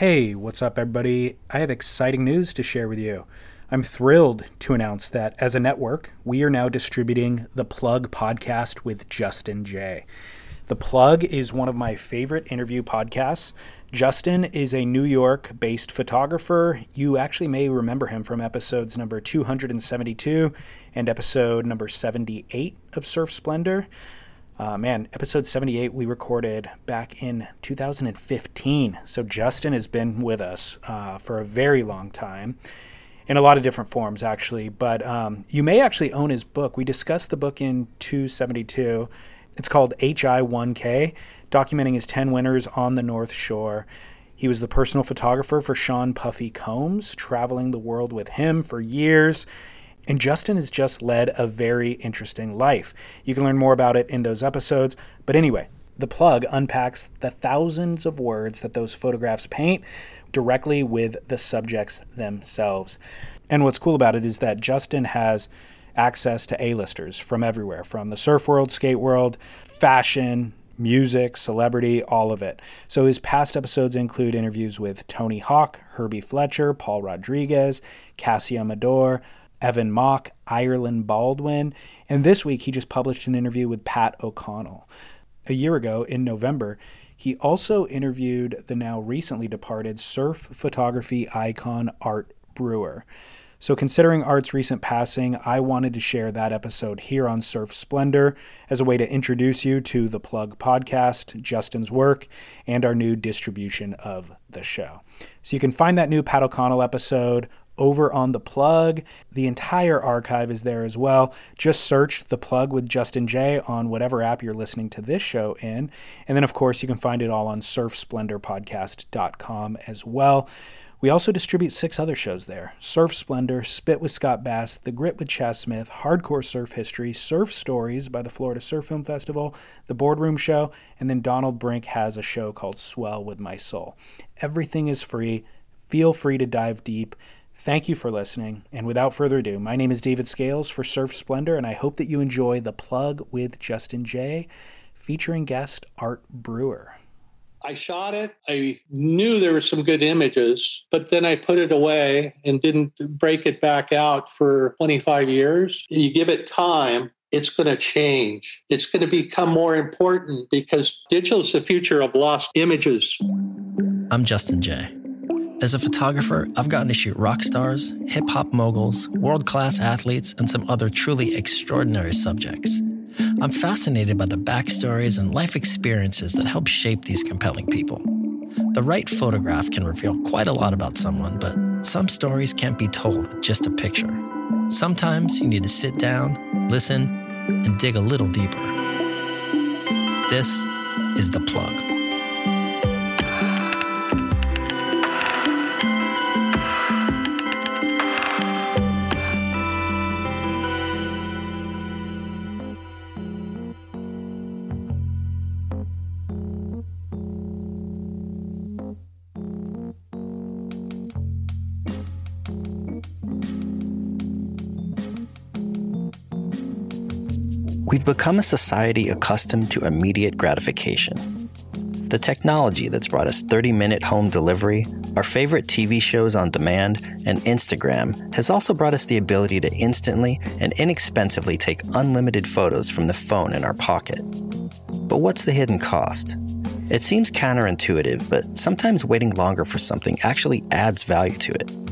Hey, what's up, everybody? I have exciting news to share with you. I'm thrilled to announce that as a network, we are now distributing the Plug podcast with Justin Jay. The Plug is one of my favorite interview podcasts. Justin is a New York based photographer. You actually may remember him from episodes number 272 and episode number 78 of Surf Splendor. Uh, man, episode 78 we recorded back in 2015. So Justin has been with us uh, for a very long time in a lot of different forms, actually. But um, you may actually own his book. We discussed the book in 272. It's called HI1K, documenting his 10 winners on the North Shore. He was the personal photographer for Sean Puffy Combs, traveling the world with him for years. And Justin has just led a very interesting life. You can learn more about it in those episodes. But anyway, the plug unpacks the thousands of words that those photographs paint directly with the subjects themselves. And what's cool about it is that Justin has access to A-listers from everywhere, from the surf world, skate world, fashion, music, celebrity, all of it. So his past episodes include interviews with Tony Hawk, Herbie Fletcher, Paul Rodriguez, Cassie Amador, Evan Mock, Ireland Baldwin, and this week he just published an interview with Pat O'Connell. A year ago, in November, he also interviewed the now recently departed surf photography icon Art Brewer. So, considering Art's recent passing, I wanted to share that episode here on Surf Splendor as a way to introduce you to the Plug podcast, Justin's work, and our new distribution of the show. So, you can find that new Pat O'Connell episode over on the plug. The entire archive is there as well. Just search the plug with Justin Jay on whatever app you're listening to this show in. And then, of course, you can find it all on surfsplendorpodcast.com as well. We also distribute six other shows there Surf Splendor, Spit with Scott Bass, The Grit with Chas Smith, Hardcore Surf History, Surf Stories by the Florida Surf Film Festival, The Boardroom Show, and then Donald Brink has a show called Swell with My Soul. Everything is free. Feel free to dive deep. Thank you for listening. And without further ado, my name is David Scales for Surf Splendor, and I hope that you enjoy The Plug with Justin Jay, featuring guest Art Brewer. I shot it. I knew there were some good images, but then I put it away and didn't break it back out for 25 years. You give it time, it's going to change. It's going to become more important because digital is the future of lost images. I'm Justin Jay. As a photographer, I've gotten to shoot rock stars, hip hop moguls, world class athletes, and some other truly extraordinary subjects. I'm fascinated by the backstories and life experiences that help shape these compelling people. The right photograph can reveal quite a lot about someone, but some stories can't be told with just a picture. Sometimes you need to sit down, listen, and dig a little deeper. This is The Plug. We've become a society accustomed to immediate gratification. The technology that's brought us 30 minute home delivery, our favorite TV shows on demand, and Instagram has also brought us the ability to instantly and inexpensively take unlimited photos from the phone in our pocket. But what's the hidden cost? It seems counterintuitive, but sometimes waiting longer for something actually adds value to it.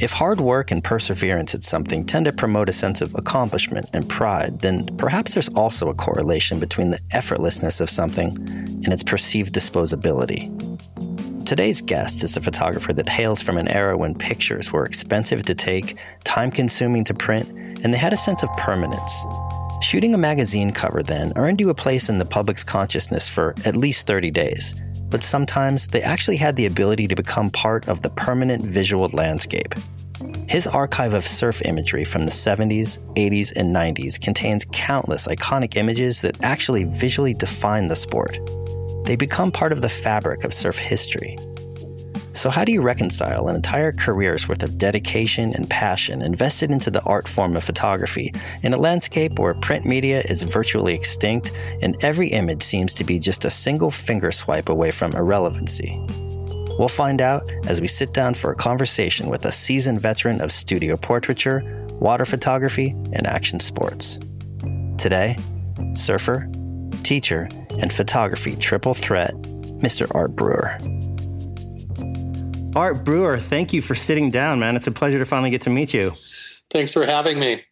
If hard work and perseverance at something tend to promote a sense of accomplishment and pride, then perhaps there's also a correlation between the effortlessness of something and its perceived disposability. Today's guest is a photographer that hails from an era when pictures were expensive to take, time consuming to print, and they had a sense of permanence. Shooting a magazine cover then earned you a place in the public's consciousness for at least 30 days but sometimes they actually had the ability to become part of the permanent visual landscape. His archive of surf imagery from the 70s, 80s, and 90s contains countless iconic images that actually visually define the sport. They become part of the fabric of surf history. So, how do you reconcile an entire career's worth of dedication and passion invested into the art form of photography in a landscape where print media is virtually extinct and every image seems to be just a single finger swipe away from irrelevancy? We'll find out as we sit down for a conversation with a seasoned veteran of studio portraiture, water photography, and action sports. Today, surfer, teacher, and photography triple threat, Mr. Art Brewer. Art Brewer, thank you for sitting down, man. It's a pleasure to finally get to meet you. Thanks for having me.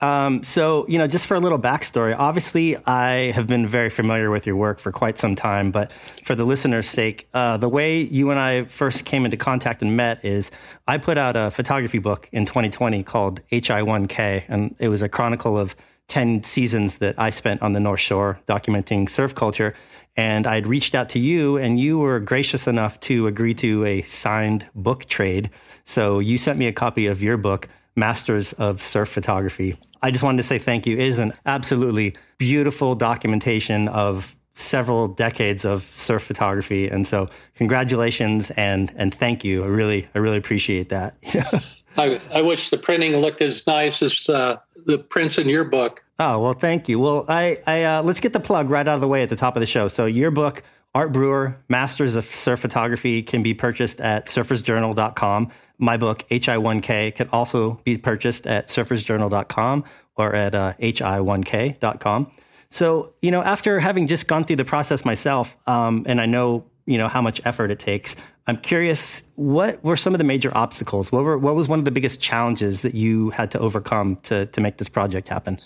Um, so, you know, just for a little backstory, obviously, I have been very familiar with your work for quite some time, but for the listener's sake, uh, the way you and I first came into contact and met is I put out a photography book in 2020 called HI1K, and it was a chronicle of 10 seasons that I spent on the North Shore documenting surf culture. And I'd reached out to you, and you were gracious enough to agree to a signed book trade. So you sent me a copy of your book, Masters of Surf Photography. I just wanted to say thank you. It is an absolutely beautiful documentation of several decades of surf photography. And so congratulations and and thank you. I really I really appreciate that. I, I wish the printing looked as nice as uh, the prints in your book. Oh well, thank you. Well, I, I uh, let's get the plug right out of the way at the top of the show. So your book, Art Brewer, Masters of Surf Photography, can be purchased at surfersjournal.com. My book, HI1K, can also be purchased at surfersjournal.com or at uh, hi1k.com. So, you know, after having just gone through the process myself, um, and I know, you know, how much effort it takes, I'm curious, what were some of the major obstacles? What were what was one of the biggest challenges that you had to overcome to to make this project happen?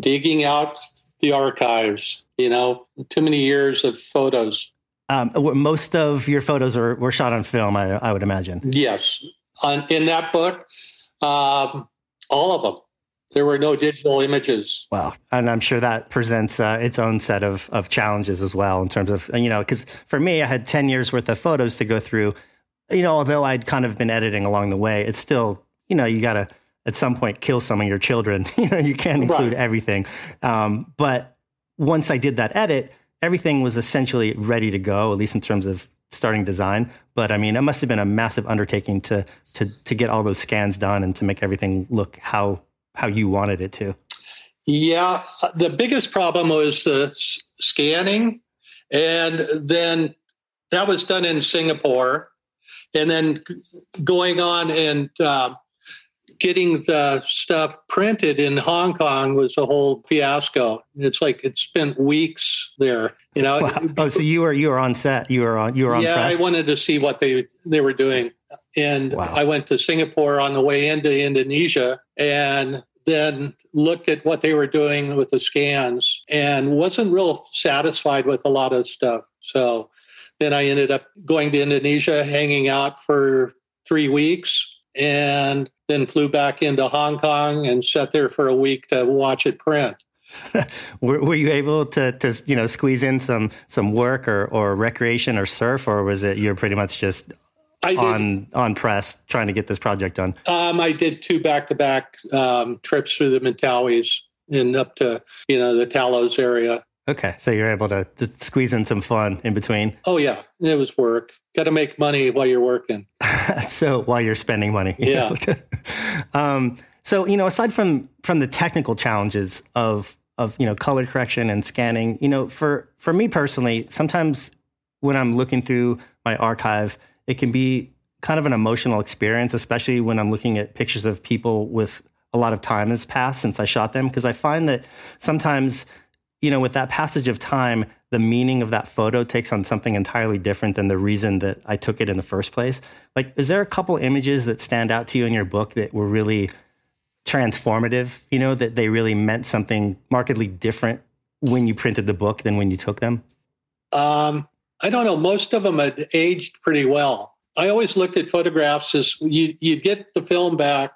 Digging out the archives, you know, too many years of photos. Um, most of your photos are were shot on film, I, I would imagine. Yes, on, in that book, um, all of them. There were no digital images. Wow, and I'm sure that presents uh, its own set of of challenges as well in terms of you know because for me I had ten years worth of photos to go through. You know, although I'd kind of been editing along the way, it's still you know you got to at some point kill some of your children. you know, you can't include right. everything. Um, but once I did that edit, everything was essentially ready to go, at least in terms of starting design. But I mean, it must have been a massive undertaking to to to get all those scans done and to make everything look how how you wanted it to. Yeah, the biggest problem was the s- scanning, and then that was done in Singapore, and then going on and uh, getting the stuff printed in Hong Kong was a whole fiasco. It's like it spent weeks there. You know. Wow. Oh, so you were you were on set. You were on you were on. Yeah, press? I wanted to see what they they were doing, and wow. I went to Singapore on the way into Indonesia, and then looked at what they were doing with the scans and wasn't real satisfied with a lot of stuff. So then I ended up going to Indonesia, hanging out for three weeks, and then flew back into Hong Kong and sat there for a week to watch it print. were, were, you able to, to you know squeeze in some some work or, or recreation or surf, or was it you're pretty much just on on press trying to get this project done? Um, I did two back to back trips through the Mentawais and up to you know the Telos area. Okay, so you're able to, to, squeeze in some fun in between. Oh yeah, it was work. Got to make money while you're working. so while you're spending money, yeah. um, so you know, aside from from the technical challenges of of you know color correction and scanning, you know, for for me personally, sometimes when I'm looking through my archive, it can be kind of an emotional experience, especially when I'm looking at pictures of people with a lot of time has passed since I shot them. Because I find that sometimes you know, with that passage of time, the meaning of that photo takes on something entirely different than the reason that I took it in the first place. Like, is there a couple images that stand out to you in your book that were really transformative, you know, that they really meant something markedly different when you printed the book than when you took them? Um, I don't know. Most of them had aged pretty well. I always looked at photographs as you you get the film back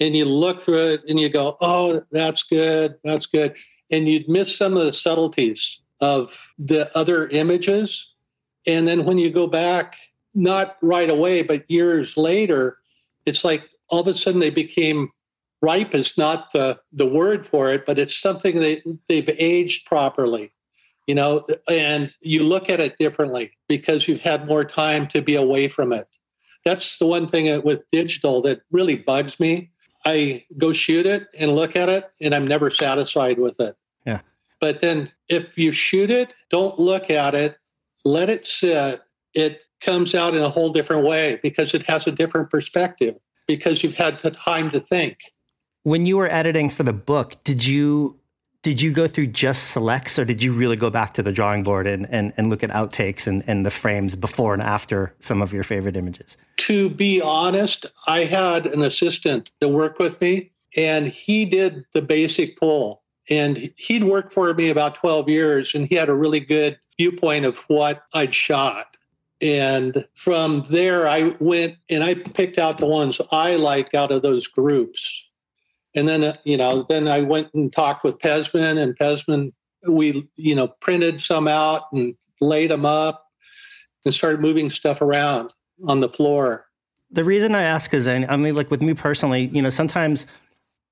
and you look through it and you go, oh, that's good, that's good. And you'd miss some of the subtleties of the other images. And then when you go back, not right away, but years later, it's like all of a sudden they became ripe is not the, the word for it, but it's something that they've aged properly, you know, and you look at it differently because you've had more time to be away from it. That's the one thing with digital that really bugs me. I go shoot it and look at it, and I'm never satisfied with it. Yeah. But then if you shoot it, don't look at it, let it sit. It comes out in a whole different way because it has a different perspective because you've had the time to think when you were editing for the book, did you did you go through just selects or did you really go back to the drawing board and, and, and look at outtakes and, and the frames before and after some of your favorite images? To be honest, I had an assistant that worked with me and he did the basic pull. And he'd worked for me about 12 years and he had a really good viewpoint of what I'd shot. And from there, I went and I picked out the ones I liked out of those groups and then, uh, you know, then I went and talked with Pezman, and Pezman, we, you know, printed some out and laid them up and started moving stuff around on the floor. The reason I ask is, I mean, like with me personally, you know, sometimes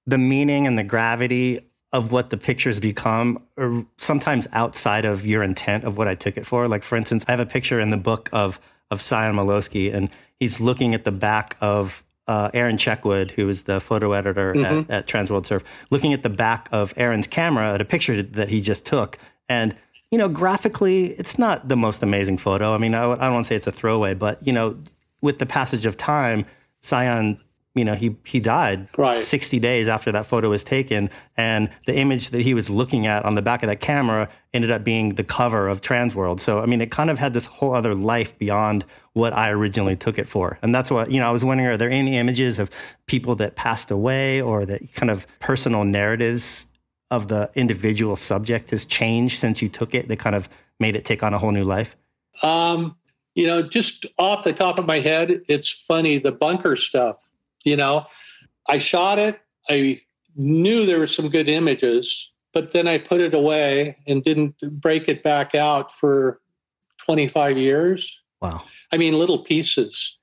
the meaning and the gravity of what the pictures become are sometimes outside of your intent of what I took it for. Like, for instance, I have a picture in the book of of Sion Milosky, and he's looking at the back of uh, Aaron Checkwood, who is the photo editor mm-hmm. at, at Transworld Surf, looking at the back of Aaron's camera at a picture that he just took. And, you know, graphically, it's not the most amazing photo. I mean, I, I don't want to say it's a throwaway, but, you know, with the passage of time, Sion you know, he he died right. 60 days after that photo was taken. And the image that he was looking at on the back of that camera ended up being the cover of Transworld. So, I mean, it kind of had this whole other life beyond what I originally took it for. And that's what, you know, I was wondering, are there any images of people that passed away or that kind of personal narratives of the individual subject has changed since you took it that kind of made it take on a whole new life? Um, you know, just off the top of my head, it's funny, the bunker stuff you know, I shot it. I knew there were some good images, but then I put it away and didn't break it back out for 25 years. Wow. I mean, little pieces.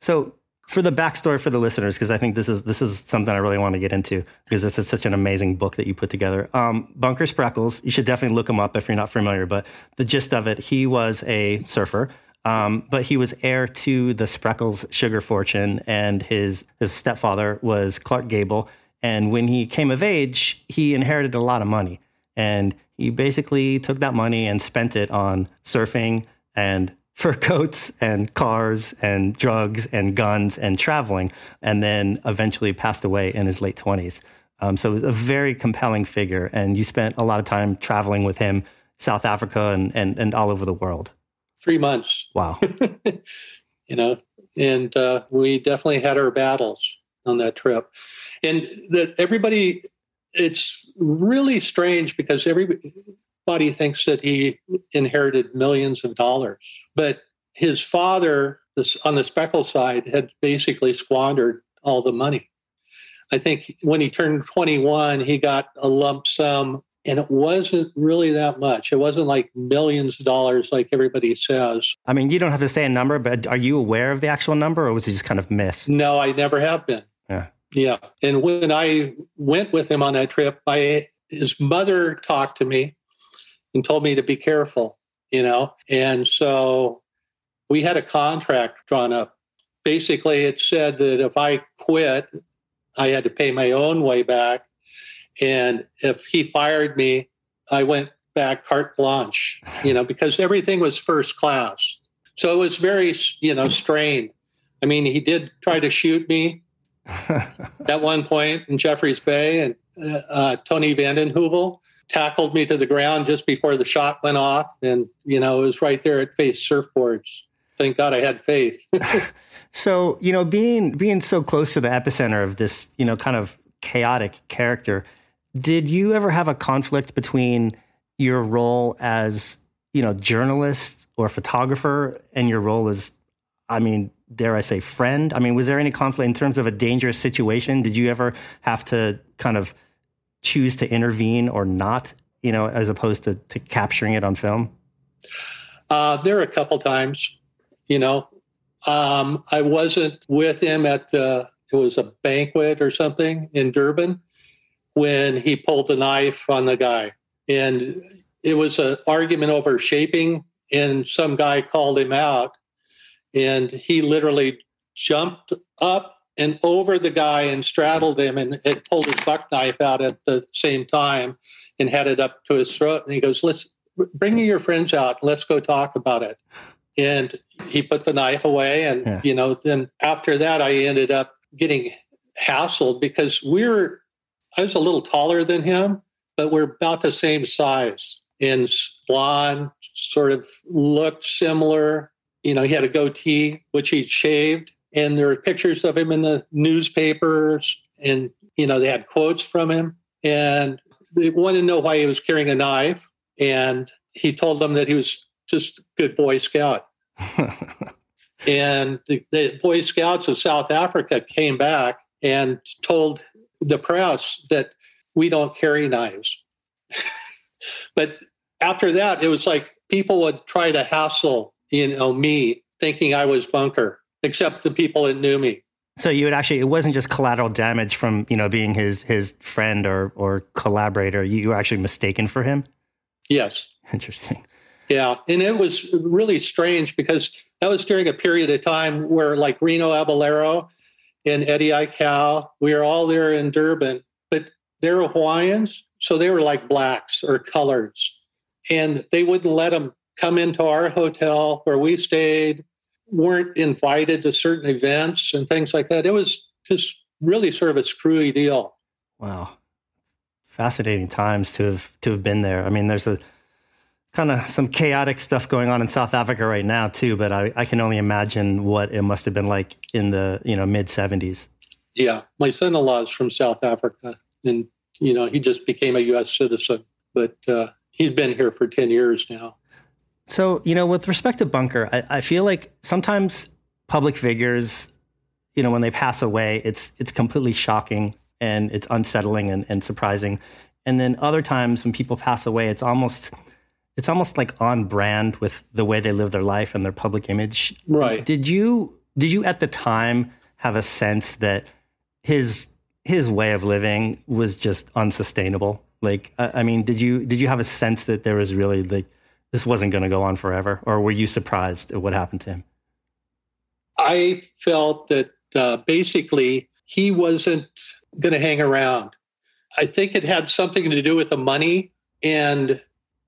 So, for the backstory for the listeners, because I think this is this is something I really want to get into because this is such an amazing book that you put together. Um, Bunker Spreckels, you should definitely look him up if you're not familiar. But the gist of it, he was a surfer um, but he was heir to the Spreckels sugar fortune, and his his stepfather was Clark Gable. And when he came of age, he inherited a lot of money, and he basically took that money and spent it on surfing and fur coats and cars and drugs and guns and traveling, and then eventually passed away in his late twenties. Um, so it was a very compelling figure, and you spent a lot of time traveling with him, South Africa and and, and all over the world three months. Wow. you know, and uh, we definitely had our battles on that trip. And that everybody, it's really strange because everybody thinks that he inherited millions of dollars, but his father on the Spreckel side had basically squandered all the money. I think when he turned 21, he got a lump sum and it wasn't really that much. It wasn't like millions of dollars like everybody says. I mean, you don't have to say a number, but are you aware of the actual number or was it just kind of myth? No, I never have been. Yeah. Yeah. And when I went with him on that trip, I, his mother talked to me and told me to be careful, you know? And so we had a contract drawn up. Basically, it said that if I quit, I had to pay my own way back and if he fired me, I went back carte blanche, you know, because everything was first class. So it was very, you know, strained. I mean, he did try to shoot me at one point in Jeffreys Bay, and uh, uh, Tony Vanden Heuvel tackled me to the ground just before the shot went off. And, you know, it was right there at Faith Surfboards. Thank God I had faith. so, you know, being being so close to the epicenter of this, you know, kind of chaotic character, did you ever have a conflict between your role as, you know, journalist or photographer and your role as, I mean, dare I say, friend? I mean, was there any conflict in terms of a dangerous situation? Did you ever have to kind of choose to intervene or not, you know, as opposed to, to capturing it on film? Uh, there are a couple times, you know. Um, I wasn't with him at the, it was a banquet or something in Durban when he pulled the knife on the guy. And it was an argument over shaping, and some guy called him out. And he literally jumped up and over the guy and straddled him and had pulled his buck knife out at the same time and had it up to his throat. And he goes, Let's bring your friends out. Let's go talk about it. And he put the knife away. And, yeah. you know, then after that, I ended up getting hassled because we're, I was a little taller than him, but we're about the same size and blonde, sort of looked similar. You know, he had a goatee, which he shaved and there were pictures of him in the newspapers and you know they had quotes from him. And they wanted to know why he was carrying a knife. And he told them that he was just a good boy scout. And the, the boy scouts of south africa came back and told the press that we don't carry knives. But after that it was like people would try to hassle you know me thinking i was bunker except the people that knew me. So you would actually it wasn't just collateral damage from, you know, being his his friend or or collaborator. You were actually mistaken for him? Yes. Interesting. Yeah. And it was really strange because that was during a period of time where like Reno Abellira and Eddie Aikau, we were all there in Durban, but they're Hawaiians. So they were like blacks or coloreds. And they wouldn't let them come into our hotel where we stayed weren't invited to certain events and things like that. It was just really sort of a screwy deal. Wow. Fascinating times to have to have been there. I mean, there's a kind of some chaotic stuff going on in South Africa right now too, but I, I can only imagine what it must have been like in the, you know, mid seventies. Yeah. My son in law is from South Africa and, you know, he just became a US citizen, but uh, he's been here for 10 years now. So, you know, with respect to Bunker, I, I, feel like sometimes public figures, you know, when they pass away, it's it's completely shocking and it's unsettling and, and surprising. And then other times when people pass away, it's almost it's almost like on brand with the way they live their life and their public image. Right. Did you did you at the time have a sense that his his way of living was just unsustainable? Like, I mean, did you did you have a sense that there was really like this wasn't going to go on forever? Or were you surprised at what happened to him? I felt that uh, basically he wasn't going to hang around. I think it had something to do with the money and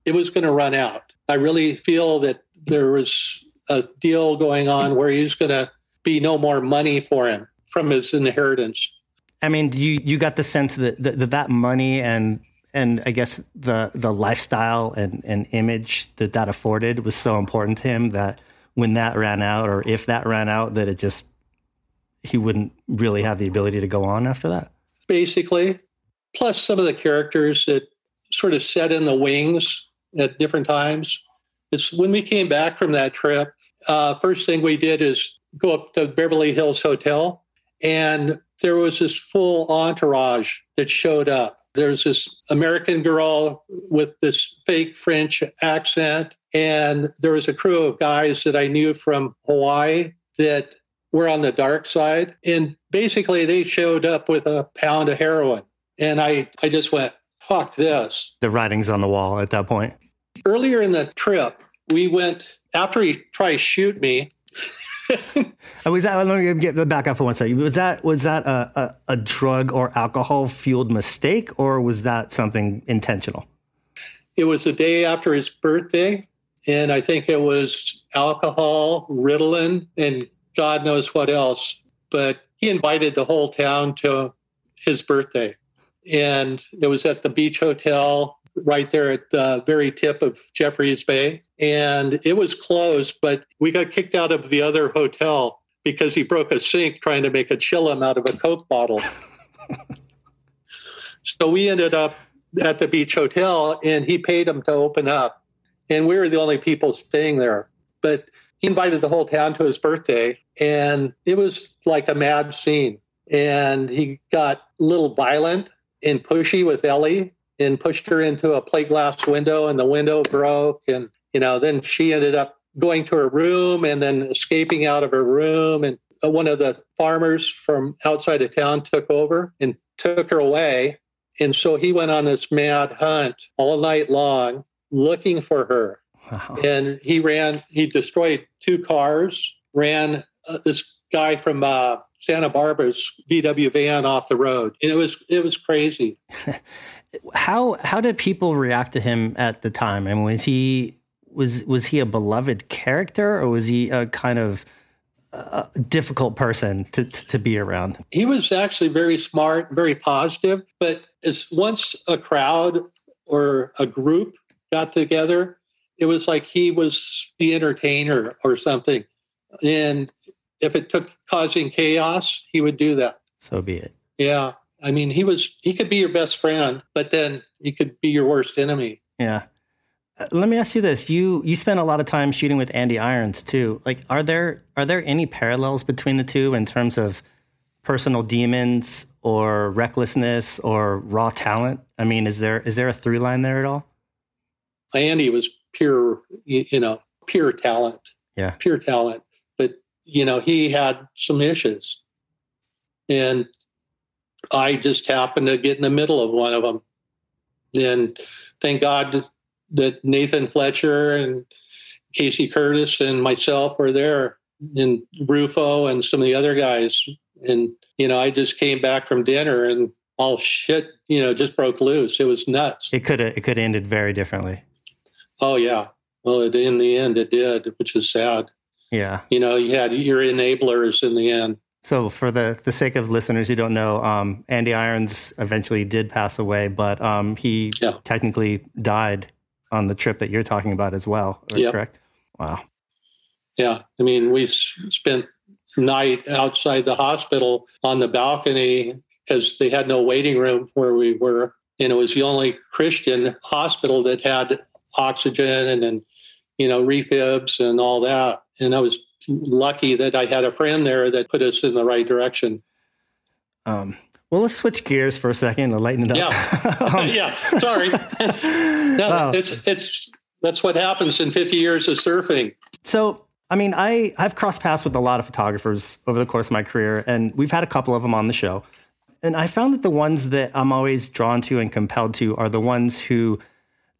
it was going to run out. I really feel that there was a deal going on where he's going to be no more money for him from his inheritance. I mean, you you got the sense that that, that money and and I guess the the lifestyle and, and image that that afforded was so important to him that when that ran out, or if that ran out, that it just he wouldn't really have the ability to go on after that. Basically, plus some of the characters that sort of set in the wings at different times. It's when we came back from that trip. Uh, first thing we did is go up to Beverly Hills Hotel, and there was this full entourage that showed up there's this American girl with this fake French accent. And there was a crew of guys that I knew from Hawaii that were on the dark side. And basically, they showed up with a pound of heroin. And I, I just went, fuck this. The writing's on the wall at that point. Earlier in the trip, we went, after he tried to shoot me, was that? Let me get back up for one second. Was that was that a, a, a drug or alcohol fueled mistake, or was that something intentional? It was the day after his birthday, and I think it was alcohol, Ritalin, and God knows what else. But he invited the whole town to his birthday, and it was at the Beach Hotel right there at the very tip of Jeffreys Bay. And it was closed, but we got kicked out of the other hotel because he broke a sink trying to make a chillum out of a Coke bottle. so we ended up at the beach hotel and he paid him to open up. And we were the only people staying there. But he invited the whole town to his birthday and it was like a mad scene. And he got a little violent and pushy with Ellie and pushed her into a plate glass window and the window broke. And, you know, then she ended up going to her room and then escaping out of her room. And one of the farmers from outside of town took over and took her away. And so he went on this mad hunt all night long looking for her. Wow. And he ran, he destroyed two cars, ran uh, this guy from uh, Santa Barbara's VW van off the road. And it was, it was crazy. how, how did people react to him at the time? And was he, was, was he a beloved character or was he a kind of, a difficult person to, to be around. He was actually very smart, very positive, but as once a crowd or a group got together, it was like he was the entertainer or something. And if it took causing chaos, he would do that. So be it. Yeah. I mean, he was, he could be your best friend, but then he could be your worst enemy. Yeah. Uh, let me ask you this: you you spent a lot of time shooting with Andy Irons too. Like, are there are there any parallels between the two in terms of personal demons or recklessness or raw talent? I mean, is there is there a through line there at all? Andy was pure, you know, pure talent. Yeah, pure talent. But you know, he had some issues, and I just happened to get in the middle of one of them. And thank God that Nathan Fletcher and Casey Curtis and myself were there, and Rufo and some of the other guys. And you know, I just came back from dinner and all shit, you know, just broke loose. It was nuts. It could have it could have ended very differently. Oh yeah. Well, it, in the end, it did, which is sad. Yeah. You know, you had your enablers in the end. So, for the, the sake of listeners who don't know, um, Andy Irons eventually did pass away, but um, he yeah. technically died on the trip that you're talking about as well. Yep. Correct? Wow. Yeah. I mean, we spent night outside the hospital on the balcony because they had no waiting room where we were. And it was the only Christian hospital that had oxygen and then, you know, refibs and all that. And I was lucky that I had a friend there that put us in the right direction. Um, well, let's switch gears for a second and lighten it up. Yeah, um, yeah. Sorry. no, it's it's that's what happens in 50 years of surfing. So, I mean, I I've crossed paths with a lot of photographers over the course of my career, and we've had a couple of them on the show. And I found that the ones that I'm always drawn to and compelled to are the ones who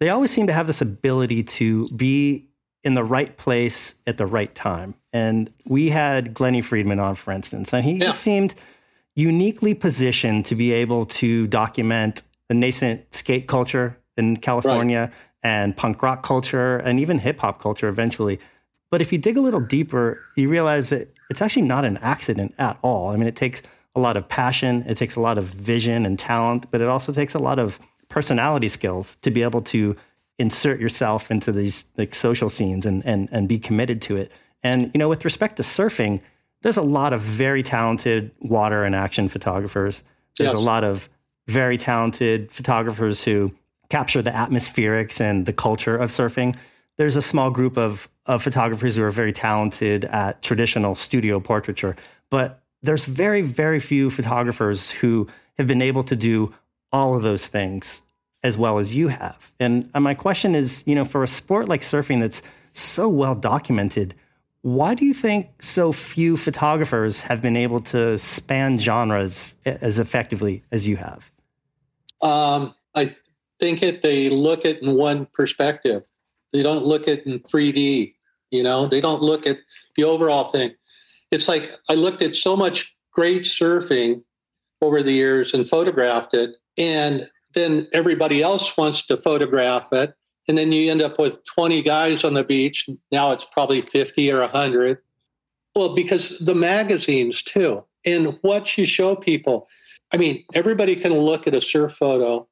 they always seem to have this ability to be in the right place at the right time. And we had Glennie Friedman on, for instance, and he yeah. seemed uniquely positioned to be able to document the nascent skate culture in California right. and punk rock culture and even hip hop culture eventually. But if you dig a little deeper, you realize that it's actually not an accident at all. I mean, it takes a lot of passion, it takes a lot of vision and talent, but it also takes a lot of personality skills to be able to insert yourself into these like social scenes and and and be committed to it. And you know, with respect to surfing, there's a lot of very talented water and action photographers. There's yes. a lot of very talented photographers who capture the atmospherics and the culture of surfing. There's a small group of, of photographers who are very talented at traditional studio portraiture, but there's very, very few photographers who have been able to do all of those things as well as you have. And, and my question is, you know, for a sport like surfing that's so well documented, why do you think so few photographers have been able to span genres as effectively as you have? Um, I think it. They look at in one perspective. They don't look at in 3D. You know, they don't look at the overall thing. It's like I looked at so much great surfing over the years and photographed it, and then everybody else wants to photograph it and then you end up with 20 guys on the beach. Now it's probably 50 or 100. Well, because the magazines too, and what you show people. I mean, everybody can look at a surf photo.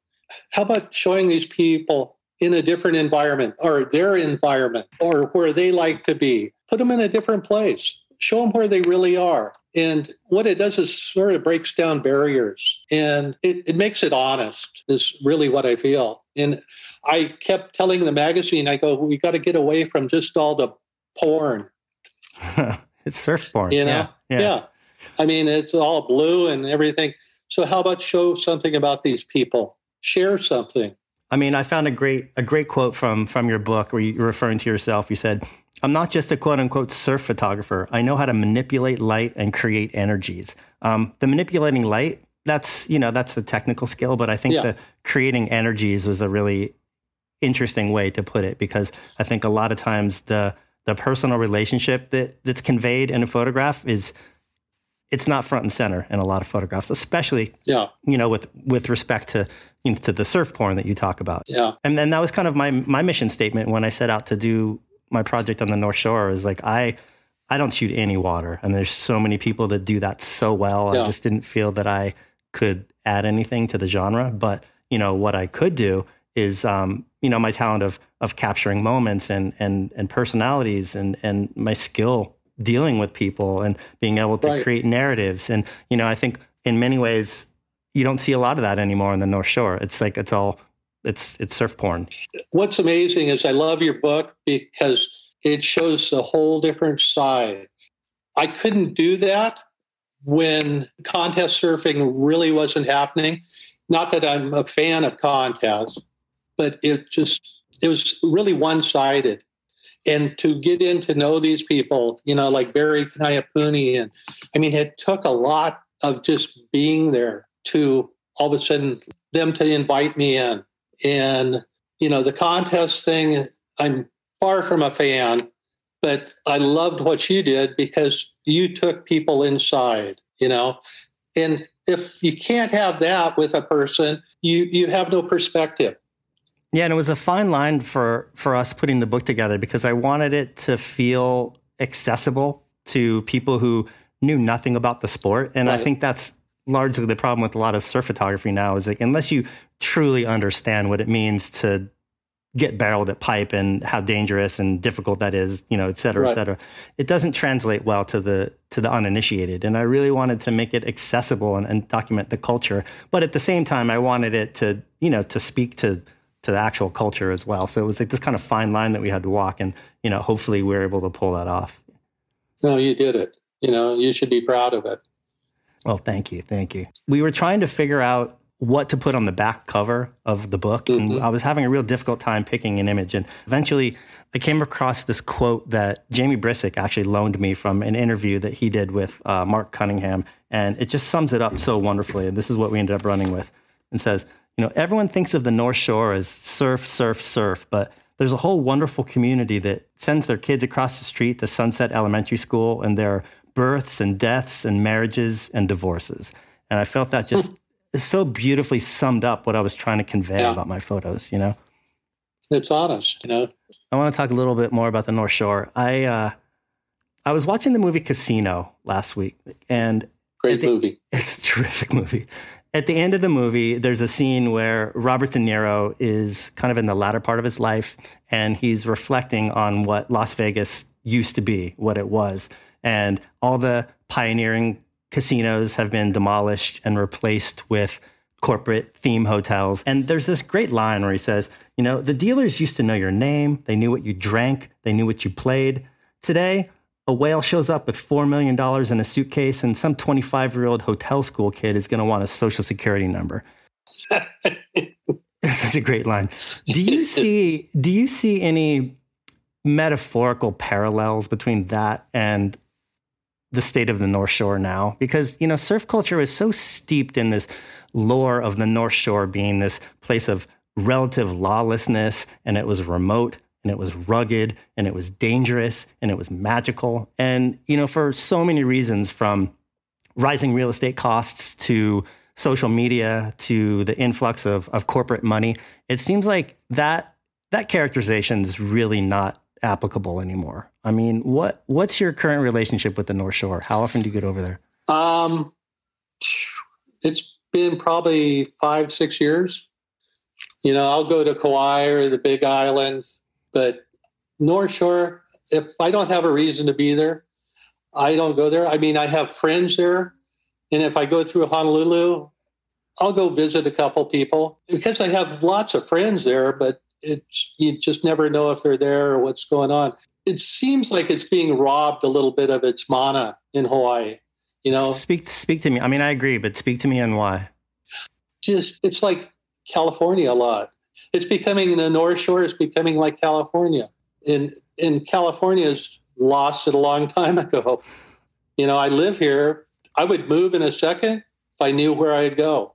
How about showing these people in a different environment or their environment or where they like to be? Put them in a different place. Show them where they really are. And what it does is sort of breaks down barriers and it, it makes it honest, is really what I feel. And I kept telling the magazine, I go, we got to get away from just all the porn. it's surf porn. You know? Yeah, yeah. yeah. I mean, it's all blue and everything. So how about show something about these people? Share something. I mean, I found a great a great quote from from your book where you're referring to yourself. You said, I'm not just a quote unquote surf photographer. I know how to manipulate light and create energies. Um, the manipulating light, that's you know that's the technical skill, but I think yeah. the creating energies was a really interesting way to put it because I think a lot of times the the personal relationship that that's conveyed in a photograph is it's not front and center in a lot of photographs, especially yeah. you know with with respect to you know, to the surf porn that you talk about. Yeah, and then that was kind of my my mission statement when I set out to do my project on the North Shore is like I I don't shoot any water, and there's so many people that do that so well. Yeah. I just didn't feel that I could add anything to the genre. But you know what I could do is um, you know my talent of of capturing moments and and and personalities and and my skill dealing with people and being able to right. create narratives. And you know I think in many ways you don't see a lot of that anymore on the North Shore. It's like it's all it's it's surf porn. What's amazing is I love your book because it shows a whole different side. I couldn't do that when contest surfing really wasn't happening. Not that I'm a fan of contests, but it just it was really one-sided. And to get in to know these people, you know, like Barry Kanaiaupuni, and I mean, it took a lot of just being there to all of a sudden them to invite me in and, you know, the contest thing, I'm far from a fan, but I loved what you did because you took people inside, you know. And if you can't have that with a person, you you have no perspective. Yeah, and it was a fine line for for us putting the book together because I wanted it to feel accessible to people who knew nothing about the sport, and right. I think that's largely the problem with a lot of surf photography now is like unless you truly understand what it means to get barreled at pipe and how dangerous and difficult that is, you know, et cetera, right. et cetera. It doesn't translate well to the to the uninitiated. And I really wanted to make it accessible and, and document the culture. But at the same time, I wanted it to, you know, to speak to to the actual culture as well. So it was like this kind of fine line that we had to walk and, you know, hopefully we are able to pull that off. No, you did it. You know, you should be proud of it. Well, thank you. Thank you. We were trying to figure out what to put on the back cover of the book. Mm-hmm. And I was having a real difficult time picking an image. And eventually I came across this quote that Jamie Brisick actually loaned me from an interview that he did with uh, Mark Cunningham. And it just sums it up so wonderfully. And this is what we ended up running with. And says, you know, everyone thinks of the North Shore as surf, surf, surf, but there's a whole wonderful community that sends their kids across the street to Sunset Elementary School, and there are births and deaths and marriages and divorces. And I felt that just so beautifully summed up what I was trying to convey yeah. about my photos, you know? It's honest, you know? I want to talk a little bit more about the North Shore. I, uh, I was watching the movie Casino last week and great the, movie. It's a terrific movie. At the end of the movie, there's a scene where Robert De Niro is kind of in the latter part of his life and he's reflecting on what Las Vegas used to be, what it was. And all the pioneering casinos have been demolished and replaced with corporate theme hotels. And there's this great line where he says, you know, the dealers used to know your name, they knew what you drank, they knew what you played. Today, a whale shows up with $4 million in a suitcase, and some 25 year old hotel school kid is going to want a social security number. That's such a great line. Do you see, do you see any metaphorical parallels between that and the state of the North Shore now because, you know, surf culture is so steeped in this lore of the North Shore being this place of relative lawlessness and it was remote and it was rugged and it was dangerous and it was magical. And, you know, for so many reasons from rising real estate costs to social media to the influx of, of corporate money, it seems like that that characterization is really not applicable anymore. I mean, what what's your current relationship with the North Shore? How often do you get over there? Um, it's been probably five, six years. You know, I'll go to Kauai or the Big Island, but North Shore, if I don't have a reason to be there, I don't go there. I mean, I have friends there. And if I go through Honolulu, I'll go visit a couple people because I have lots of friends there, but it's you just never know if they're there or what's going on. It seems like it's being robbed a little bit of its mana in Hawaii. You know, speak speak to me. I mean, I agree, but speak to me on why. Just it's like California a lot. It's becoming the North Shore is becoming like California. In in California's lost it a long time ago. You know, I live here. I would move in a second if I knew where I'd go.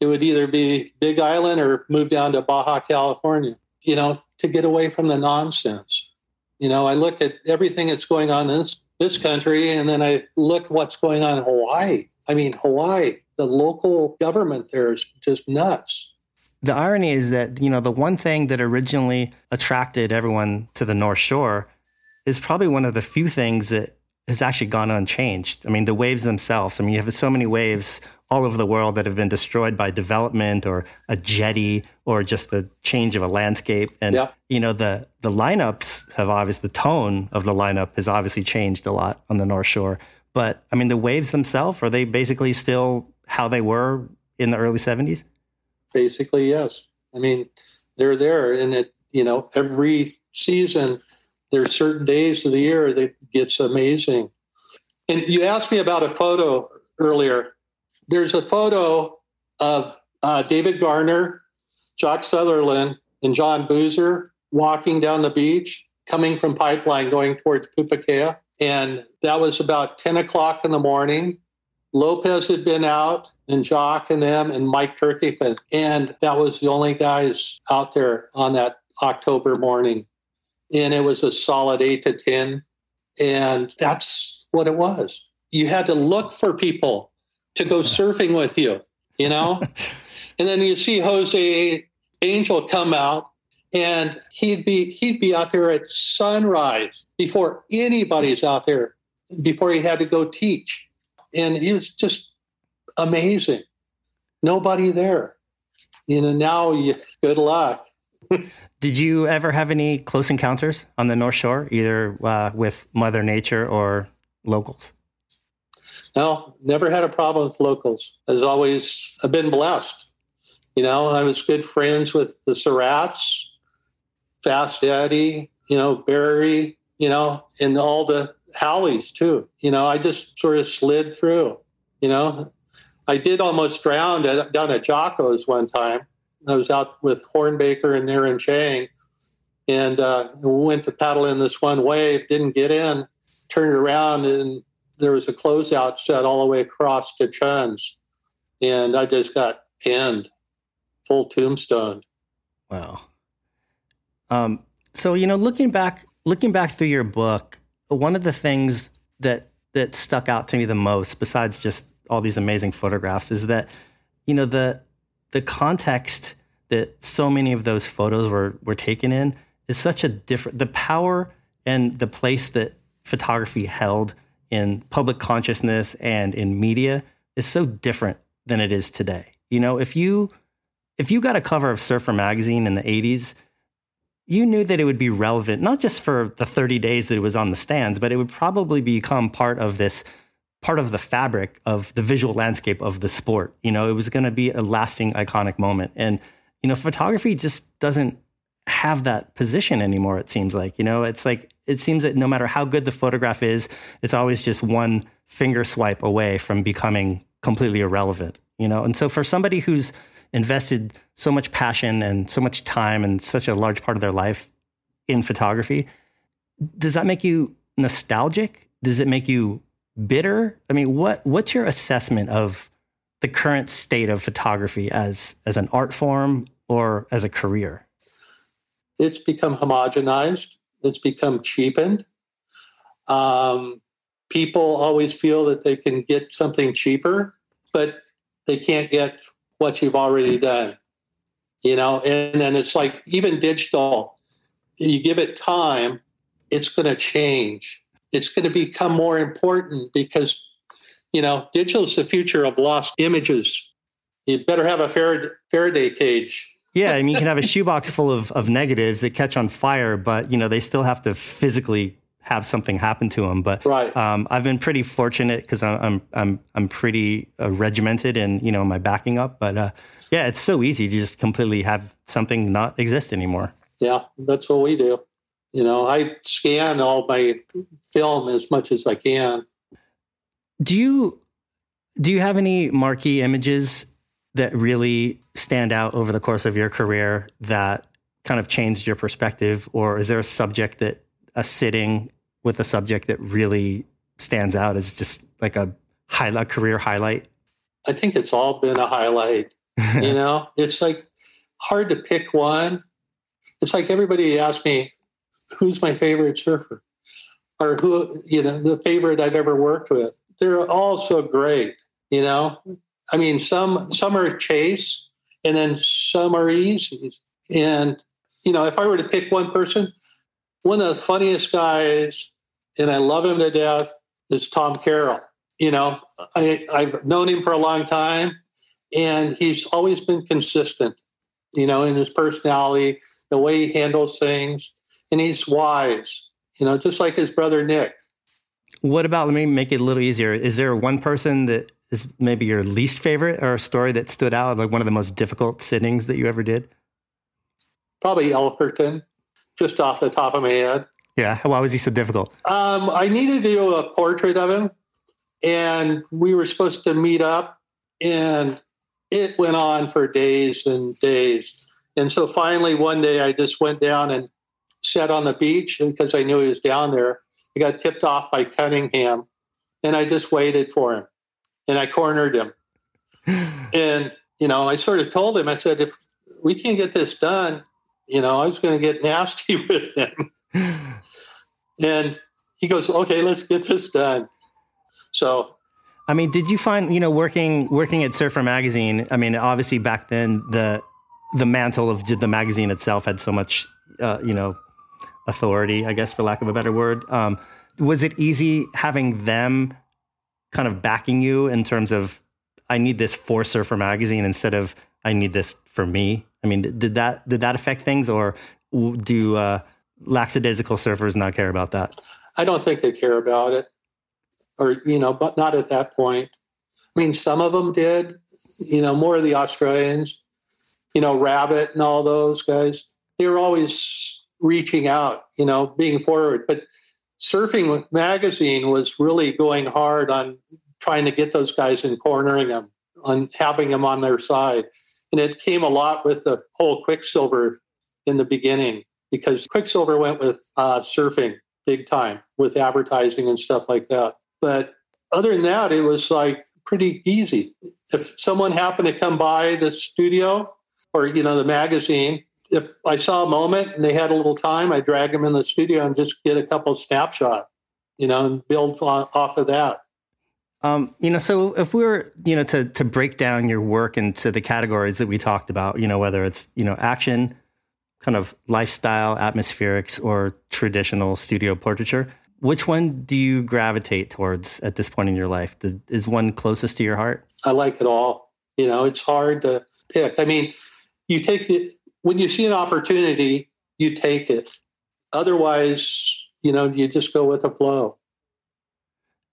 It would either be Big Island or move down to Baja California, you know, to get away from the nonsense. You know, I look at everything that's going on in this, this country and then I look what's going on in Hawaii. I mean, Hawaii, the local government there is just nuts. The irony is that, you know, the one thing that originally attracted everyone to the North Shore is probably one of the few things that has actually gone unchanged. I mean, the waves themselves. I mean, you have so many waves all over the world that have been destroyed by development or a jetty or just the change of a landscape. And yeah. you know, the the lineups have obviously the tone of the lineup has obviously changed a lot on the North Shore. But I mean, the waves themselves are they basically still how they were in the early '70s? Basically, yes. I mean, they're there, and it you know every season there are certain days of the year that gets amazing. And you asked me about a photo earlier. There's a photo of uh, David Garner, Jock Sutherland, and John Boozer walking down the beach, coming from Pipeline, going towards Pupukea. And that was about 10 o'clock in the morning. Lopez had been out, and Jock and them, and Mike Turkington. And that was the only guys out there on that October morning and it was a solid eight to 10. And that's what it was. You had to look for people to go surfing with you, you know? and then you see Jose Angel come out and he'd be he'd be out there at sunrise before anybody's out there before he had to go teach and he was just amazing nobody there you know now you good luck Did you ever have any close encounters on the North Shore, either uh, with Mother Nature or locals? No, never had a problem with locals. As always, I've been blessed. You know, I was good friends with the Surratts, Fast Eddie, you know, Barry, you know, and all the Howleys too. You know, I just sort of slid through. You know, I did almost drown at, down at Jocko's one time I was out with Hornbaker and Aaron Chang, and uh, we went to paddle in this one wave, didn't get in, turned around, and there was a closeout set all the way across to Chun's, and I just got pinned, full tombstone. Wow. Um, so you know, looking back, looking back through your book, one of the things that that stuck out to me the most, besides just all these amazing photographs, is that you know the the context that so many of those photos were were taken in is such a different the power and the place that photography held in public consciousness and in media is so different than it is today. You know, if you if you got a cover of Surfer magazine in the 80s, you knew that it would be relevant not just for the 30 days that it was on the stands, but it would probably become part of this part of the fabric of the visual landscape of the sport. You know, it was going to be a lasting, iconic moment. And, you know, photography just doesn't have that position anymore, it seems like. You know, it's like, it seems that no matter how good the photograph is, it's always just one finger swipe away from becoming completely irrelevant, you know? And so for somebody who's invested so much passion and so much time and such a large part of their life in photography, does that make you nostalgic? Does it make you bitter? I mean, what what's your assessment of the current state of photography as as an art form or as a career? It's become homogenized. It's become cheapened. Um, people always feel that they can get something cheaper, but they can't get what you've already done. You know, and then it's like even digital. You give it time, it's going to change it's going to become more important because, you know, digital is the future of lost images. you'd better have a Faraday cage. Yeah, I mean, you can have a shoebox full of, of negatives that catch on fire, but you know they still have to physically have something happen to them. But right. um, I've been pretty fortunate because I'm I'm I'm pretty uh, regimented in you know my backing up. But uh, yeah, it's so easy to just completely have something not exist anymore. Yeah, that's what we do. You know, I scan all my film as much as I can. Do you do you have any marquee images that really stand out over the course of your career that kind of changed your perspective, or is there a subject that a sitting with a subject that really stands out as just like a highlight career highlight? I think it's all been a highlight. you know, it's like hard to pick one. It's like everybody asks me, who's my favorite surfer? Or who, you know, the favorite I've ever worked with. They're all so great, you know. I mean, some some are chase and then some are easy. And, you know, if I were to pick one person, one of the funniest guys, and I love him to death, is Tom Carroll. You know, I, I've known him for a long time, and he's always been consistent, you know, in his personality, the way he handles things, and he's wise, you know, just like his brother Nick. What about, let me make it a little easier. Is there one person that is maybe your least favorite or a story that stood out, like one of the most difficult sittings that you ever did? Probably Elkerton just off the top of my head. Yeah. Why was he so difficult? Um, I needed to do a portrait of him, and we were supposed to meet up, and it went on for days and days. And so finally, one day, I just went down and sat on the beach because I knew he was down there. I got tipped off by Cunningham, and I just waited for him, and I cornered him. and you know, I sort of told him, I said, if we can get this done, you know, I was going to get nasty with him. and he goes, okay, let's get this done. So, I mean, did you find, you know, working, working at Surfer magazine, I mean, obviously back then the, the mantle of did the magazine itself had so much, uh, you know, authority, I guess, for lack of a better word. Um, was it easy having them kind of backing you in terms of, I need this for Surfer magazine instead of I need this for me? I mean, did that did that affect things, or do uh, lackadaisical surfers not care about that? I don't think they care about it, or you know, but not at that point. I mean, some of them did. You know, more of the Australians, you know, Rabbit and all those guys. They were always reaching out, you know, being forward. But Surfing Magazine was really going hard on trying to get those guys and cornering them, on having them on their side. And it came a lot with the whole Quiksilver in the beginning because Quiksilver went with uh, surfing big time with advertising and stuff like that. But other than that, it was like pretty easy. If someone happened to come by the studio or, you know, the magazine, if I saw a moment and they had a little time, I drag them in the studio and just get a couple snapshot, you know, and build off of that. Um, you know, so if we were, you know, to to break down your work into the categories that we talked about, you know, whether it's you know action, kind of lifestyle, atmospherics, or traditional studio portraiture, which one do you gravitate towards at this point in your life? The, is one closest to your heart? I like it all. You know, it's hard to pick. I mean, you take the when you see an opportunity, you take it. Otherwise, you know, you just go with the flow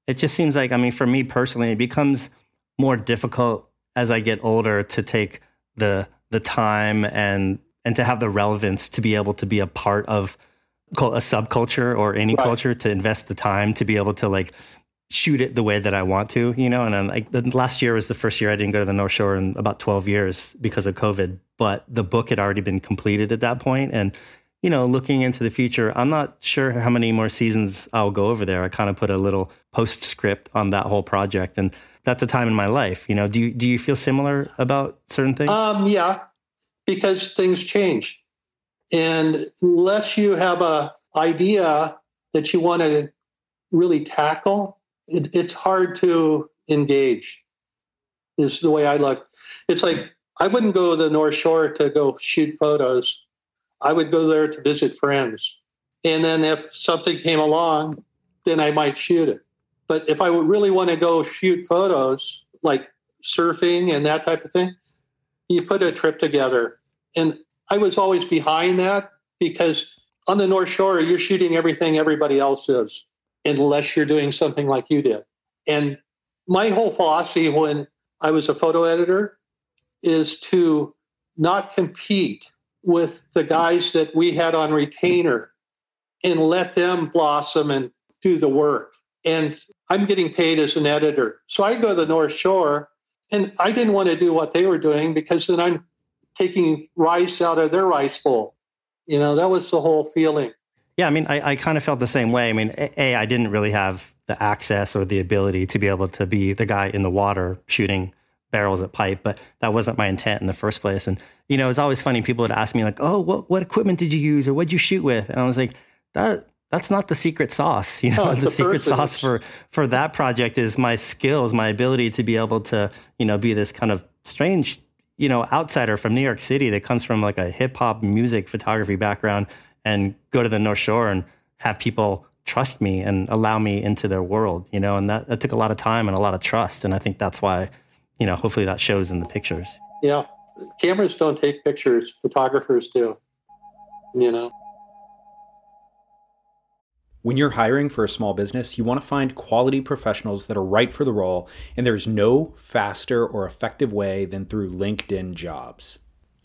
it just seems like, I mean, for me personally, it becomes more difficult as I get older to take the the time and and to have the relevance to be able to be a part of a subculture or any right. culture to invest the time to be able to like shoot it the way that I want to, you know. And then like the last year was the first year I didn't go to the North Shore in about 12 years because of COVID, but the book had already been completed at that point. point and you know, looking into the future, I'm not sure how many more seasons I'll go over there. I kind of put a little postscript on that whole project, and that's a time in my life. You know, do you, do you feel similar about certain things? Um, yeah, because things change, and unless you have a idea that you want to really tackle, it, it's hard to engage. Is the way I look. It's like I wouldn't go to the North Shore to go shoot photos I would go there to visit friends. And then if something came along, then I might shoot it. But if I would really want to go shoot photos, like surfing and that type of thing, you put a trip together. And I was always behind that because on the North Shore, you're shooting everything everybody else is, unless you're doing something like you did. And my whole philosophy when I was a photo editor is to not compete with the guys that we had on retainer and let them blossom and do the work. And I'm getting paid as an editor. So I go to the North Shore and I didn't want to do what they were doing because then I'm taking rice out of their rice bowl. You know, that was the whole feeling. Yeah, I mean, I, I kind of felt the same way. I mean, A, I didn't really have the access or the ability to be able to be the guy in the water shooting barrels at pipe, but that wasn't my intent in the first place. And, you know, it's always funny. People would ask me like, oh, what, what equipment did you use or what'd you shoot with? And I was like, that, that's not the secret sauce. You know, the secret sauce for, for that project is my skills, my ability to be able to, you know, be this kind of strange, you know, outsider from New York City that comes from like a hip hop music photography background and go to the North Shore and have people trust me and allow me into their world, you know, and that, that took a lot of time and a lot of trust. And I think that's why, you know, hopefully that shows in the pictures. Yeah. Cameras don't take pictures, photographers do, you know. When you're hiring for a small business, you want to find quality professionals that are right for the role, and there's no faster or effective way than through LinkedIn jobs.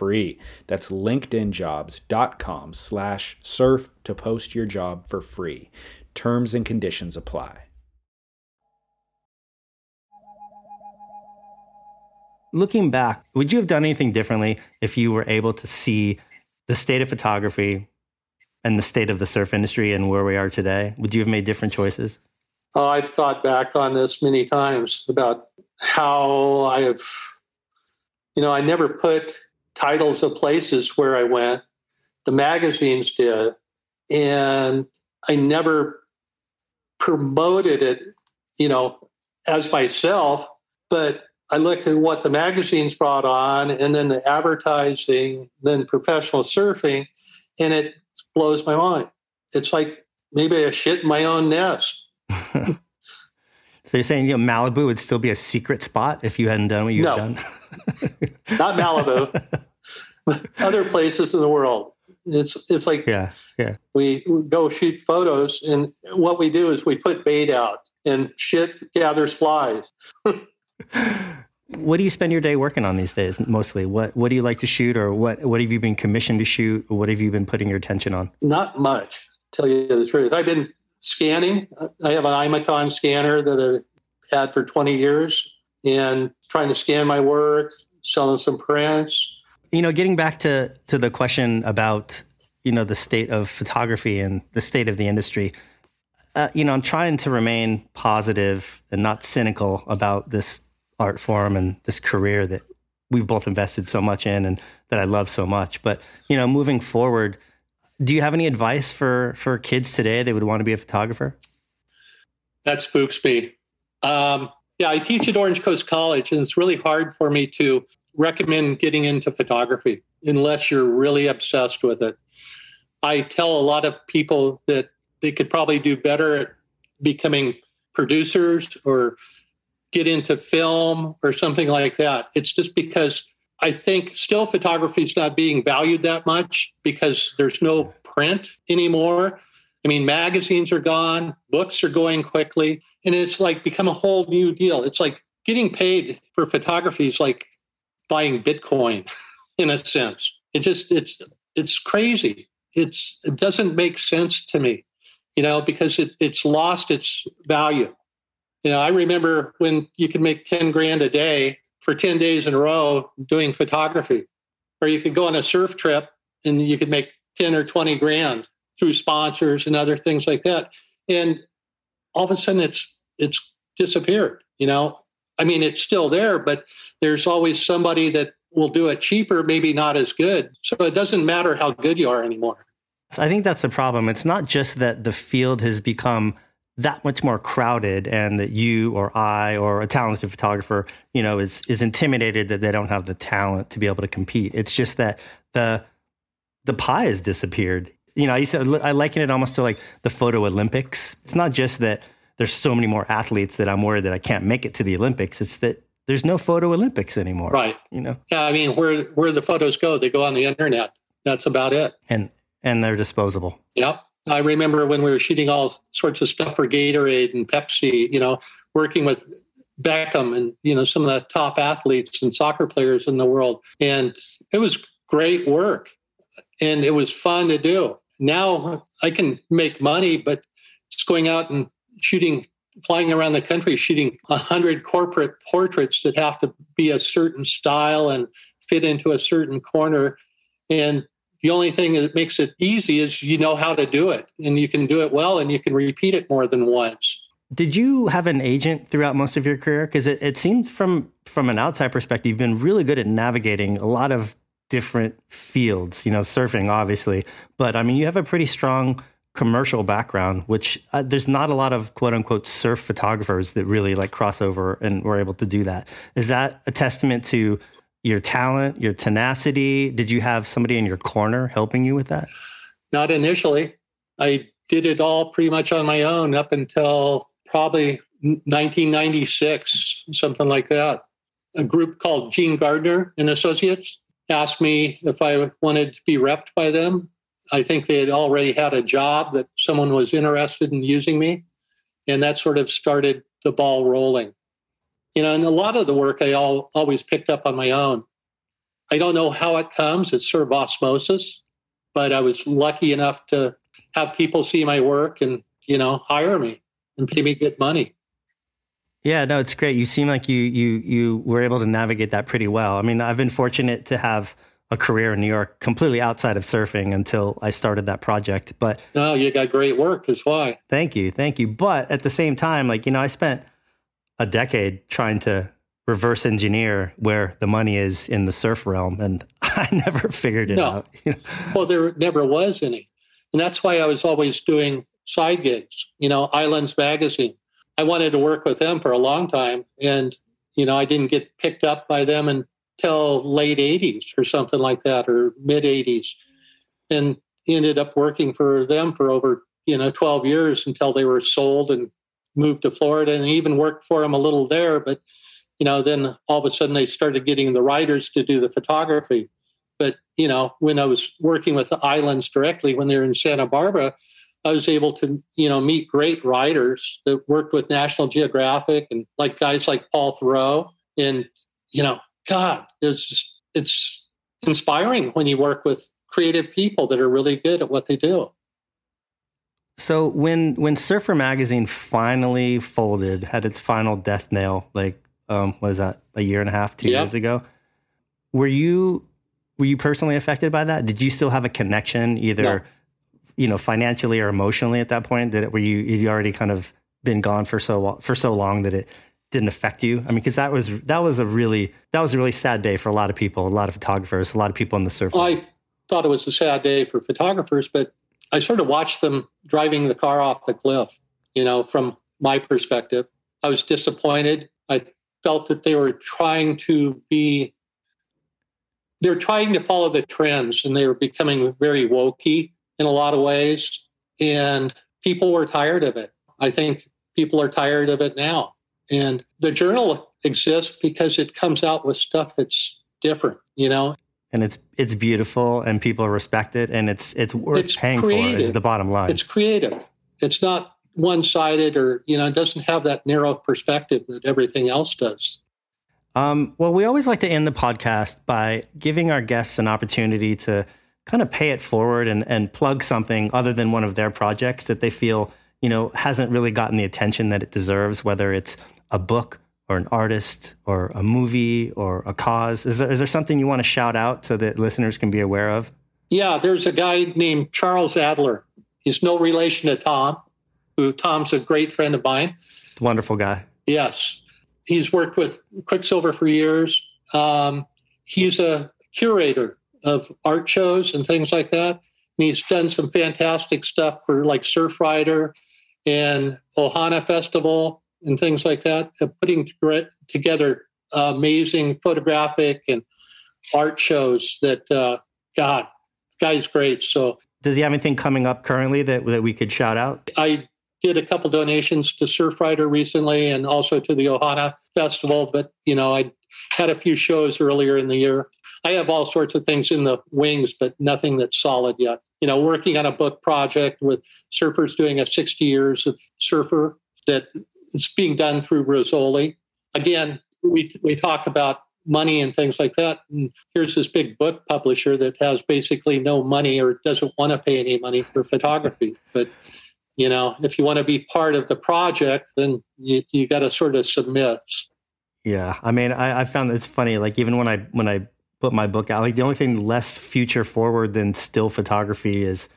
free. That's linkedinjobs.com slash surf to post your job for free. Terms and conditions apply. Looking back, would you have done anything differently if you were able to see the state of photography and the state of the surf industry and where we are today? Would you have made different choices? Oh, I've thought back on this many times about how I have, you know, I never put titles of places where I went. The magazines did. And I never promoted it, you know, as myself, but I look at what the magazines brought on and then the advertising, then professional surfing, and it blows my mind. It's like maybe I shit in my own nest. so you're saying you know, Malibu would still be a secret spot if you hadn't done what you've no, done? not Malibu. other places in the world. It's it's like yeah, yeah. We go shoot photos, and what we do is we put bait out, and shit gathers flies. what do you spend your day working on these days? Mostly, what what do you like to shoot, or what what have you been commissioned to shoot, or what have you been putting your attention on? Not much. Tell you the truth, I've been scanning. I have an Imacon scanner that I've had for 20 years, and trying to scan my work, selling some prints you know, getting back to to the question about you know the state of photography and the state of the industry. Uh, you know, I'm trying to remain positive and not cynical about this art form and this career that we've both invested so much in and that I love so much. But you know, moving forward, do you have any advice for for kids today that would want to be a photographer? That spooks me. Um, yeah, I teach at Orange Coast College, and it's really hard for me to recommend getting into photography unless you're really obsessed with it. I tell a lot of people that they could probably do better at becoming producers or get into film or something like that. It's just because I think still photography is not being valued that much because there's no print anymore. I mean, magazines are gone, books are going quickly, and it's like become a whole new deal. It's like getting paid for photography is like buying Bitcoin in a sense. It just it's it's crazy. It's it doesn't make sense to me, you know, because it, it's lost its value. You know, I remember when you could make 10 grand a day for 10 days in a row doing photography, or you could go on a surf trip and you could make 10 or 20 grand through sponsors and other things like that. And all of a sudden it's it's disappeared, you know. I mean, it's still there, but there's always somebody that will do it cheaper, maybe not as good. So it doesn't matter how good you are anymore. So I think that's the problem. It's not just that the field has become that much more crowded and that you or I or a talented photographer, you know, is is intimidated that they don't have the talent to be able to compete. It's just that the the pie has disappeared. You know, I used to I liken it almost to like the photo Olympics. It's not just that there's so many more athletes that I'm worried that I can't make it to the Olympics. It's that there's no photo Olympics anymore. Right. You know. Yeah, I mean, where where the photos go, they go on the internet. That's about it. And and they're disposable. Yep. I remember when we were shooting all sorts of stuff for Gatorade and Pepsi, you know, working with Beckham and, you know, some of the top athletes and soccer players in the world. And it was great work and it was fun to do. Now I can make money, but just going out and shooting, flying around the country, shooting a hundred corporate portraits that have to be a certain style and fit into a certain corner. And the only thing that makes it easy is you know how to do it and you can do it well and you can repeat it more than once. Did you have an agent throughout most of your career? Because it, it seems from from an outside perspective, you've been really good at navigating a lot of different fields. You know, surfing obviously, but I mean, you have a pretty strong commercial background, which uh, there's not a lot of quote unquote surf photographers that really like cross over and were able to do that. Is that a testament to your talent, your tenacity? Did you have somebody in your corner helping you with that? Not initially. I did it all pretty much on my own up until probably 1996, something like that. A group called Gene Gardner and Associates asked me if I wanted to be repped by them. I think they had already had a job that someone was interested in using me. And that sort of started the ball rolling you know, and a lot of the work I all, always picked up on my own. I don't know how it comes. It's sort of osmosis, but I was lucky enough to have people see my work and, you know, hire me and pay me good money. Yeah, no, it's great. You seem like you you you were able to navigate that pretty well. I mean, I've been fortunate to have a career in New York completely outside of surfing until I started that project. But no, you got great work, is why. Thank you, thank you. But at the same time, like you know, I spent a decade trying to reverse engineer where the money is in the surf realm, and I never figured it no. out. well, there never was any, and that's why I was always doing side gigs. You know, Islands Magazine. I wanted to work with them for a long time, and you know, I didn't get picked up by them until late '80s or something like that, or mid '80s, and ended up working for them for over you know 12 years until they were sold and moved to Florida and even worked for them a little there. But, you know, then all of a sudden they started getting the writers to do the photography. But, you know, when I was working with the islands directly, when they were in Santa Barbara, I was able to, you know, meet great writers that worked with National Geographic and like guys like Paul Theroux. And, you know, God, it's just, it's inspiring when you work with creative people that are really good at what they do. So when when Surfer Magazine finally folded, had its final death nail, like um, what is that, a year and a half, two years ago? Were you were you personally affected by that? Did you still have a connection, either no. you know financially or emotionally at that point? That were you you already kind of been gone for so for so long that it didn't affect you? I mean, because that was that was a really that was a really sad day for a lot of people, a lot of photographers, a lot of people in the surf. I thought it was a sad day for photographers, but I sort of watched them driving the car off the cliff, you know, from my perspective. I was disappointed. I felt that they were trying to be, they're trying to follow the trends and they were becoming very wokey in a lot of ways. And people were tired of it. I think people are tired of it now. And the journal exists because it comes out with stuff that's different, you know. And it's it's beautiful, and people respect it, and it's it's worth It's paying creative. for. Is the bottom line? It's creative. It's not one sided or, you know, it doesn't have that narrow perspective that everything else does. Um, well, we always like to end the podcast by giving our guests an opportunity to kind of pay it forward and, and plug something other than one of their projects that they feel, you know, hasn't really gotten the attention that it deserves, whether it's a book or an artist or a movie or a cause. Is there, is there something you want to shout out so that listeners can be aware of? Yeah, there's a guy named Charles Adler. He's no relation to Tom, who Tom's a great friend of mine. Wonderful guy. Yes. He's worked with Quiksilver for years. Um, he's a curator of art shows and things like that. And he's done some fantastic stuff for like Surfrider and Ohana Festival and things like that, uh, putting together amazing photographic and art shows that, uh, God, guy's great. So Does he have anything coming up currently that, that we could shout out? I did a couple donations to Surfrider recently and also to the Ohana Festival, but you know, I had a few shows earlier in the year. I have all sorts of things in the wings, but nothing that's solid yet. You know, working on a book project with surfers doing a 60 years of surfer that it's being done through Rizzoli. Again, we we talk about money and things like that. And here's this big book publisher that has basically no money or doesn't want to pay any money for photography. But you know, if you want to be part of the project, then you, you got to sort of submit. Yeah, I mean, I, I found it's funny. Like even when I when I put my book out, like the only thing less future forward than still photography is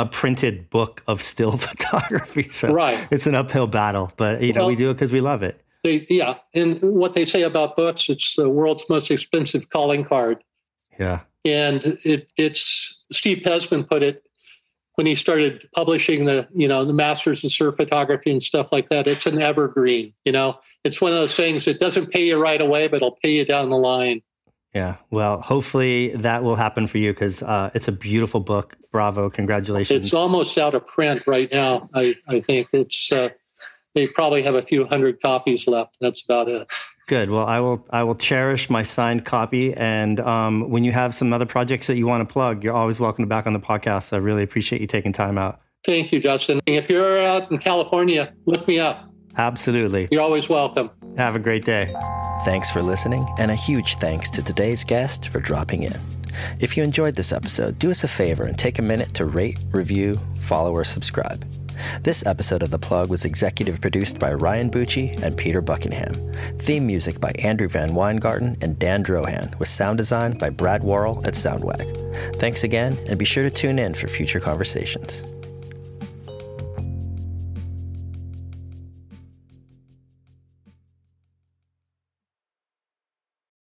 a printed book of still photography. So Right. it's an uphill battle, but you know Well- we do it because we love it. They, yeah, and what they say about books, it's the world's most expensive calling card. Yeah, and it, it's Steve Pezman put it when he started publishing the you know the masters of surf photography and stuff like that. It's an evergreen. You know, it's one of those things that doesn't pay you right away, but it'll pay you down the line. Yeah. Well, hopefully that will happen for you because uh, it's a beautiful book. Bravo, congratulations. It's almost out of print right now. I I think it's. Uh, they probably have a few hundred copies left. That's about it. Good. Well, I will. I will cherish my signed copy. And um, when you have some other projects that you want to plug, you're always welcome to back on the podcast. I really appreciate you taking time out. Thank you, Justin. If you're out in California, look me up. Absolutely. You're always welcome. Have a great day. Thanks for listening, and a huge thanks to today's guest for dropping in. If you enjoyed this episode, do us a favor and take a minute to rate, review, follow, or subscribe. This episode of The Plug was executive produced by Ryan Bucci and Peter Buckingham. Theme music by Andrew VanWyngarden and Dan Drohan, with sound design by Brad Worrell at Soundwag. Thanks again, and be sure to tune in for future conversations.